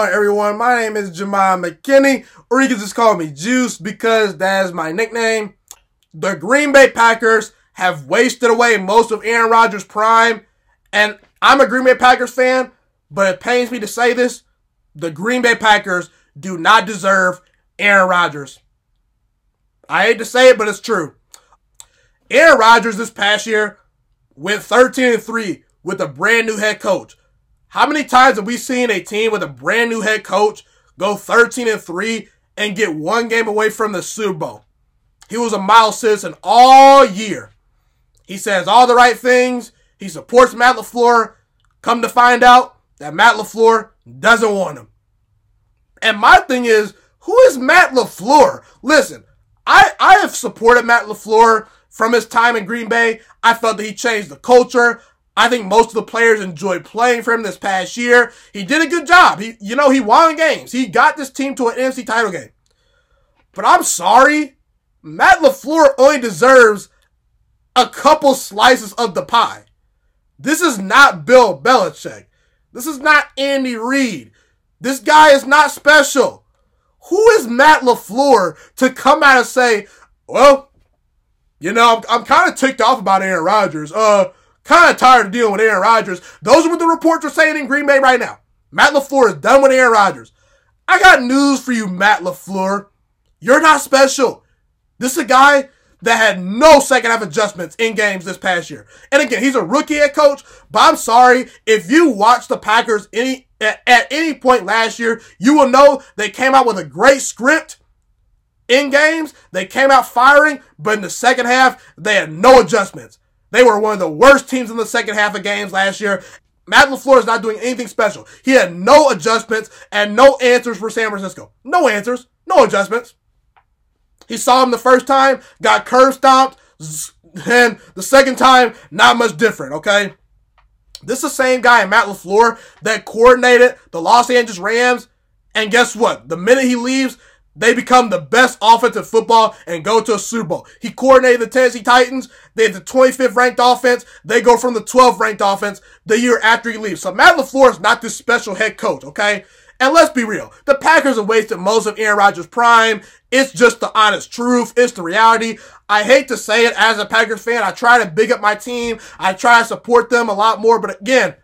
on, everyone? My name is Ghiman McKinney, or you can just call me Juice because that is my nickname. The Green Bay Packers have wasted away most of Aaron Rodgers' prime, and I'm a Green Bay Packers fan, but it pains me to say this. The Green Bay Packers do not deserve Aaron Rodgers. I hate to say it, but it's true. Aaron Rodgers this past year went 13 3 with a brand new head coach. How many times have we seen a team with a brand new head coach go 13 and 3 and get one game away from the Super Bowl? He was a model citizen all year. He says all the right things. He supports Matt LaFleur. Come to find out that Matt LaFleur doesn't want him. And my thing is, who is Matt LaFleur? Listen, I, I have supported Matt LaFleur from his time in Green Bay. I felt that he changed the culture. I think most of the players enjoyed playing for him this past year. He did a good job. He, you know, he won games. He got this team to an NFC title game. But I'm sorry, Matt LaFleur only deserves a couple slices of the pie. This is not Bill Belichick. This is not Andy Reid. This guy is not special. Who is Matt LaFleur to come out and say, well, you know, I'm, I'm kind of ticked off about Aaron Rodgers. Uh, kind of tired of dealing with Aaron Rodgers. Those are what the reports are saying in Green Bay right now. Matt LaFleur is done with Aaron Rodgers. I got news for you, Matt LaFleur. You're not special. This is a guy that had no second half adjustments in games this past year. And again, he's a rookie head coach, but I'm sorry, if you watch the Packers any at, at any point last year, you will know they came out with a great script in games. They came out firing, but in the second half, they had no adjustments. They were one of the worst teams in the second half of games last year. Matt LaFleur is not doing anything special. He had no adjustments and no answers for San Francisco. No answers, no adjustments. He saw him the first time, got curb stomped, and the second time, not much different, okay? This is the same guy, Matt LaFleur, that coordinated the Los Angeles Rams. And guess what? The minute he leaves, they become the best offensive football and go to a Super Bowl. He coordinated the Tennessee Titans. They had the 25th ranked offense. They go from the 12th ranked offense the year after he leaves. So Matt LaFleur is not this special head coach, okay? And let's be real. The Packers have wasted most of Aaron Rodgers' prime. It's just the honest truth. It's the reality. I hate to say it as a Packers fan. I try to big up my team. I try to support them a lot more. But again,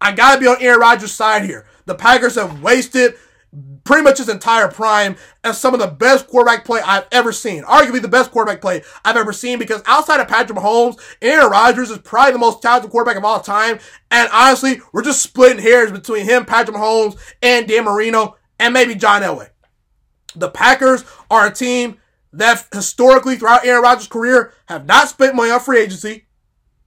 I gotta be on Aaron Rodgers' side here. The Packers have wasted pretty much his entire prime as some of the best quarterback play I've ever seen. Arguably the best quarterback play I've ever seen because outside of Patrick Mahomes, Aaron Rodgers is probably the most talented quarterback of all time. And honestly, we're just splitting hairs between him, Patrick Mahomes, and Dan Marino, and maybe John Elway. The Packers are a team that historically throughout Aaron Rodgers' career have not spent money on free agency.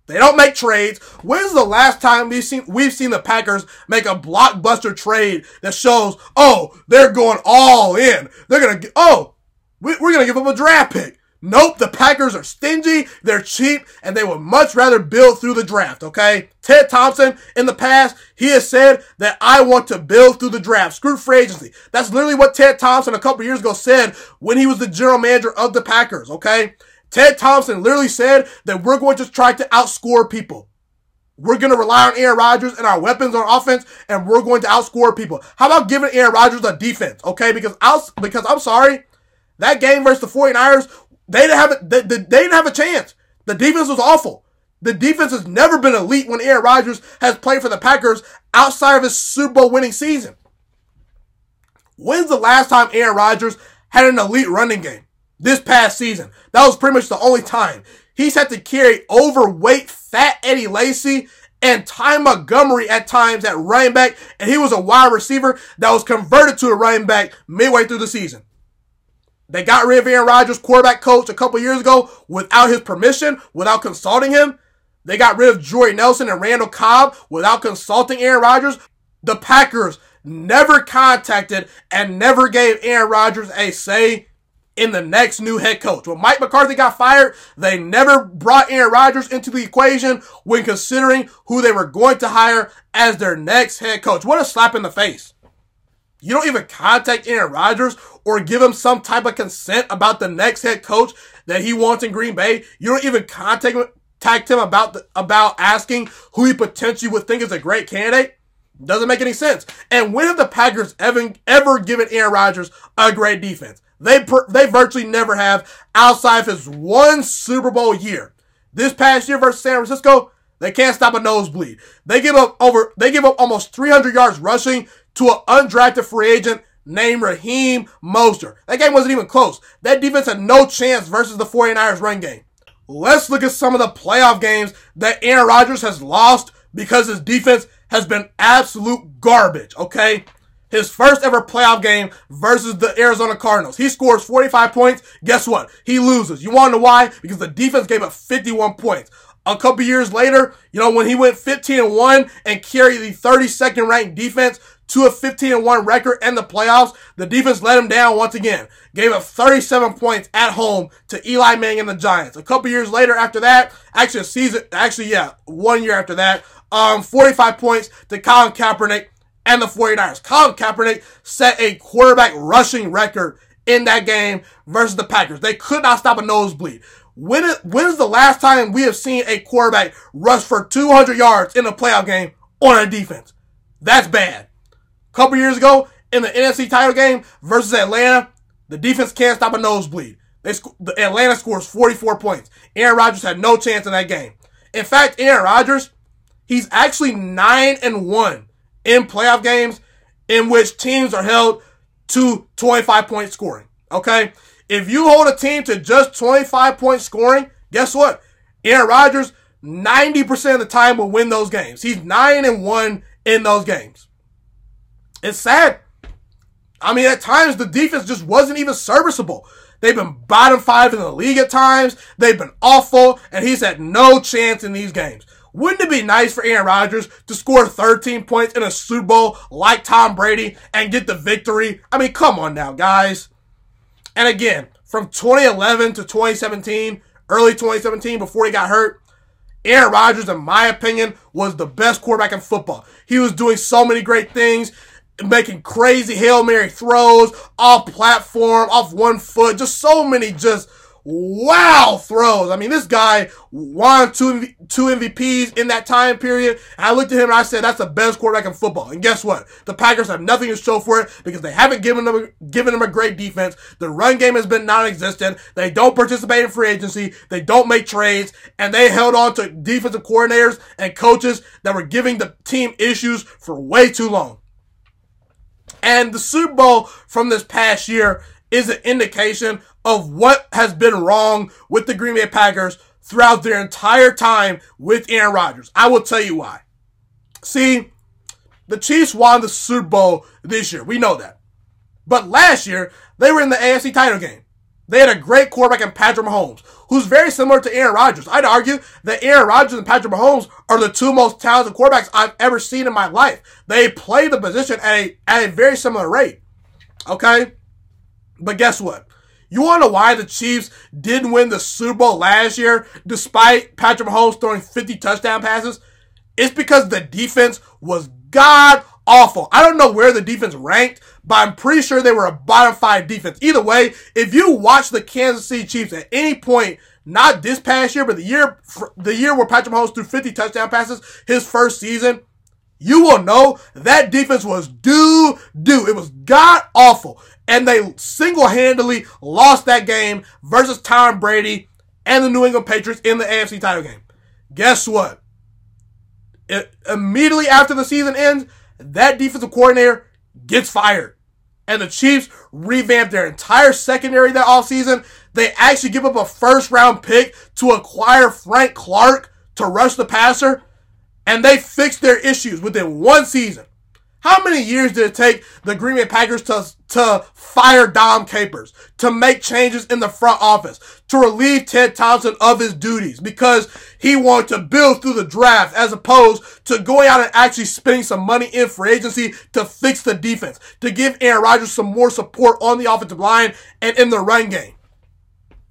They don't make trades. When's the last time we've seen we've seen the Packers make a blockbuster trade that shows, oh, they're going all in. They're gonna, oh, we're gonna give them a draft pick. Nope, the Packers are stingy, they're cheap, and they would much rather build through the draft, okay? Ted Thompson, in the past, he has said that I want to build through the draft. Screw free agency. That's literally what Ted Thompson a couple years ago said when he was the general manager of the Packers, okay? Ted Thompson literally said that we're going to try to outscore people. We're going to rely on Aaron Rodgers and our weapons on offense, and we're going to outscore people. How about giving Aaron Rodgers a defense? Okay, because i because I'm sorry, that game versus the 49ers, they didn't have a, they, they didn't have a chance. The defense was awful. The defense has never been elite when Aaron Rodgers has played for the Packers outside of his Super Bowl winning season. When's the last time Aaron Rodgers had an elite running game? This past season. That was pretty much the only time. He's had to carry overweight, fat Eddie Lacy and Ty Montgomery at times at running back, and he was a wide receiver that was converted to a running back midway through the season. They got rid of Aaron Rodgers, quarterback coach, a couple years ago without his permission, without consulting him. They got rid of Jordy Nelson and Randall Cobb without consulting Aaron Rodgers. The Packers never contacted and never gave Aaron Rodgers a say in the next new head coach. When Mike McCarthy got fired, they never brought Aaron Rodgers into the equation when considering who they were going to hire as their next head coach. What a slap in the face. You don't even contact Aaron Rodgers or give him some type of consent about the next head coach that he wants in Green Bay. You don't even contact him, him about the, about asking who he potentially would think is a great candidate. Doesn't make any sense. And when have the Packers ever, ever given Aaron Rodgers a great defense? They, they virtually never have outside of his one Super Bowl year. This past year versus San Francisco, they can't stop a nosebleed. They give up over, they give up almost 300 yards rushing to an undrafted free agent named Raheem Mostert. That game wasn't even close. That defense had no chance versus the 49ers run game. Let's look at some of the playoff games that Aaron Rodgers has lost because his defense has been absolute garbage, okay? His first ever playoff game versus the Arizona Cardinals. He scores 45 points. Guess what? He loses. You want to know why? Because the defense gave up 51 points. A couple years later, you know, when he went 15 and 1 and carried the 32nd ranked defense to a 15 and 1 record in the playoffs, the defense let him down once again. Gave up 37 points at home to Eli Manning and the Giants. A couple years later after that, actually a season, actually, yeah, one year after that, um, 45 points to Colin Kaepernick and the 49ers. Colin Kaepernick set a quarterback rushing record in that game versus the Packers. They could not stop a nosebleed. When, when is the last time we have seen a quarterback rush for 200 yards in a playoff game on a defense? That's bad A couple years ago in the NFC title game versus Atlanta, the defense can't stop a nosebleed. They sc- Atlanta scores 44 points. Aaron Rodgers had no chance in that game. In fact, Aaron Rodgers, he's actually 9 and 1 in playoff games in which teams are held to 25 point scoring. Okay? If you hold a team to just 25 point scoring, guess what? Aaron Rodgers 90% of the time will win those games. He's 9 and 1 in those games. It's sad. I mean, at times the defense just wasn't even serviceable. They've been bottom five in the league at times. They've been awful, and he's had no chance in these games. Wouldn't it be nice for Aaron Rodgers to score 13 points in a Super Bowl like Tom Brady and get the victory? I mean, come on now, guys. And again, from 2011 to 2017, early 2017, before he got hurt, Aaron Rodgers, in my opinion, was the best quarterback in football. He was doing so many great things making crazy Hail Mary throws off platform, off one foot, just so many just wow throws. I mean, this guy won two, two MVPs in that time period. And I looked at him and I said, that's the best quarterback in football. And guess what? The Packers have nothing to show for it because they haven't given them, given them a great defense. The run game has been non-existent. They don't participate in free agency. They don't make trades and they held on to defensive coordinators and coaches that were giving the team issues for way too long. And the Super Bowl from this past year is an indication of what has been wrong with the Green Bay Packers throughout their entire time with Aaron Rodgers. I will tell you why. See, the Chiefs won the Super Bowl this year. We know that. But last year, they were in the AFC title game. They had a great quarterback in Patrick Mahomes, who's very similar to Aaron Rodgers. I'd argue that Aaron Rodgers and Patrick Mahomes are the two most talented quarterbacks I've ever seen in my life. They play the position at a, at a very similar rate. Okay? But guess what? You want to know why the Chiefs didn't win the Super Bowl last year despite Patrick Mahomes throwing 50 touchdown passes? It's because the defense was god awful. I don't know where the defense ranked, but I'm pretty sure they were a bottom five defense. Either way, if you watch the Kansas City Chiefs at any point, not this past year, but the year, the year where Patrick Mahomes threw 50 touchdown passes, his first season, you will know that defense was doo doo. It was god awful. And they single handedly lost that game versus Tom Brady and the New England Patriots in the AFC title game. Guess what? It, immediately after the season ends, that defensive coordinator gets fired. And the Chiefs revamp their entire secondary that offseason. They actually give up a first round pick to acquire Frank Clark to rush the passer. And they fixed their issues within one season. How many years did it take the Green Bay Packers to, to fire Dom Capers, to make changes in the front office, to relieve Ted Thompson of his duties because he wanted to build through the draft as opposed to going out and actually spending some money in free agency to fix the defense, to give Aaron Rodgers some more support on the offensive line and in the run game.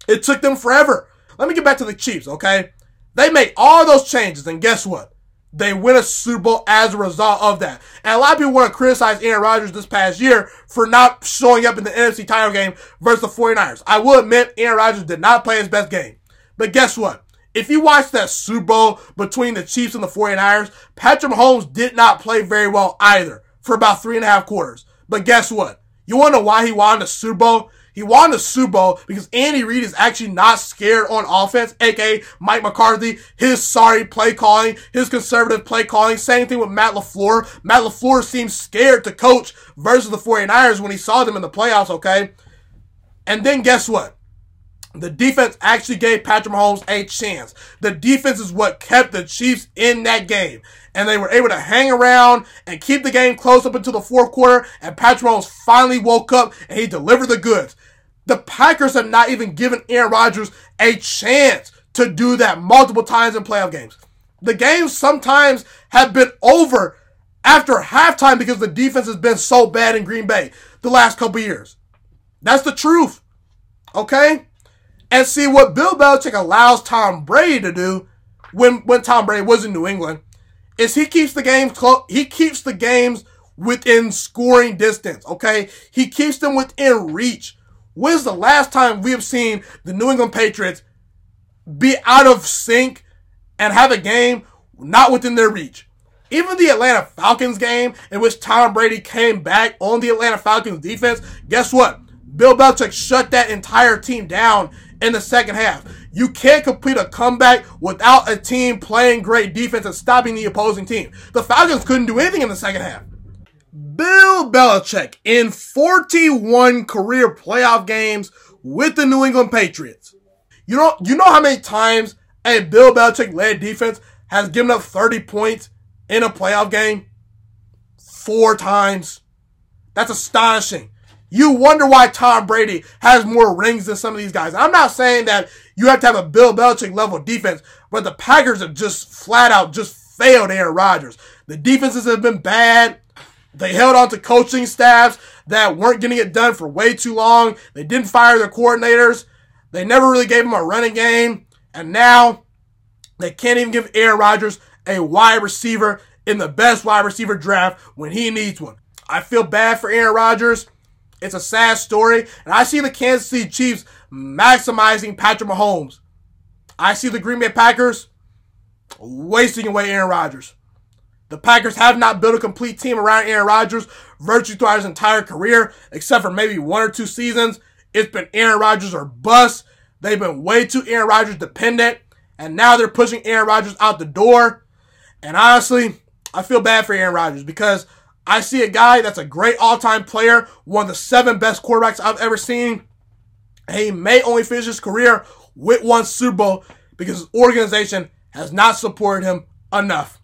It took them forever. Let me get back to the Chiefs, okay? They made all those changes and guess what? They win a Super Bowl as a result of that. And a lot of people want to criticize Aaron Rodgers this past year for not showing up in the NFC title game versus the 49ers. I will admit Aaron Rodgers did not play his best game. But guess what? if you watch that Super Bowl between the Chiefs and the 49ers, Patrick Mahomes did not play very well either for about three and a half quarters. But guess what? You want to know why he won the Super Bowl? He won the Super Bowl because Andy Reid is actually not scared on offense, aka Mike McCarthy, his sorry play calling, his conservative play calling. Same thing with Matt LaFleur. Matt LaFleur seems scared to coach versus the 49ers when he saw them in the playoffs, okay? And then guess what? The defense actually gave Patrick Mahomes a chance. The defense is what kept the Chiefs in that game. And they were able to hang around and keep the game close up until the fourth quarter. And Patrick Mahomes finally woke up and he delivered the goods. The Packers have not even given Aaron Rodgers a chance to do that multiple times in playoff games. The games sometimes have been over after halftime because the defense has been so bad in Green Bay the last couple years. That's the truth. Okay? And see what Bill Belichick allows Tom Brady to do when when Tom Brady was in New England is he keeps the games close. He keeps the games within scoring distance. Okay, he keeps them within reach. When's the last time we have seen the New England Patriots be out of sync and have a game not within their reach? Even the Atlanta Falcons game in which Tom Brady came back on the Atlanta Falcons defense, guess what? Bill Belichick shut that entire team down in the second half. You can't complete a comeback without a team playing great defense and stopping the opposing team. The Falcons couldn't do anything in the second half. Bill Belichick in 41 career playoff games with the New England Patriots. You know, you know how many times a Bill Belichick led defense has given up 30 points in a playoff game? Four times. That's astonishing. You wonder why Tom Brady has more rings than some of these guys. I'm not saying that you have to have a Bill Belichick level defense, but the Packers have just flat out just failed Aaron Rodgers. The defenses have been bad. They held on to coaching staffs that weren't getting it done for way too long. They didn't fire their coordinators. They never really gave him a running game. And now they can't even give Aaron Rodgers a wide receiver in the best wide receiver draft when he needs one. I feel bad for Aaron Rodgers. It's a sad story. And I see the Kansas City Chiefs maximizing Patrick Mahomes. I see the Green Bay Packers wasting away Aaron Rodgers. The Packers have not built a complete team around Aaron Rodgers virtually throughout his entire career, except for maybe one or two seasons. It's been Aaron Rodgers or bust. They've been way too Aaron Rodgers dependent, and now they're pushing Aaron Rodgers out the door. And honestly, I feel bad for Aaron Rodgers because I see a guy that's a great all-time player, one of the seven best quarterbacks I've ever seen. He may only finish his career with one Super Bowl because his organization has not supported him enough.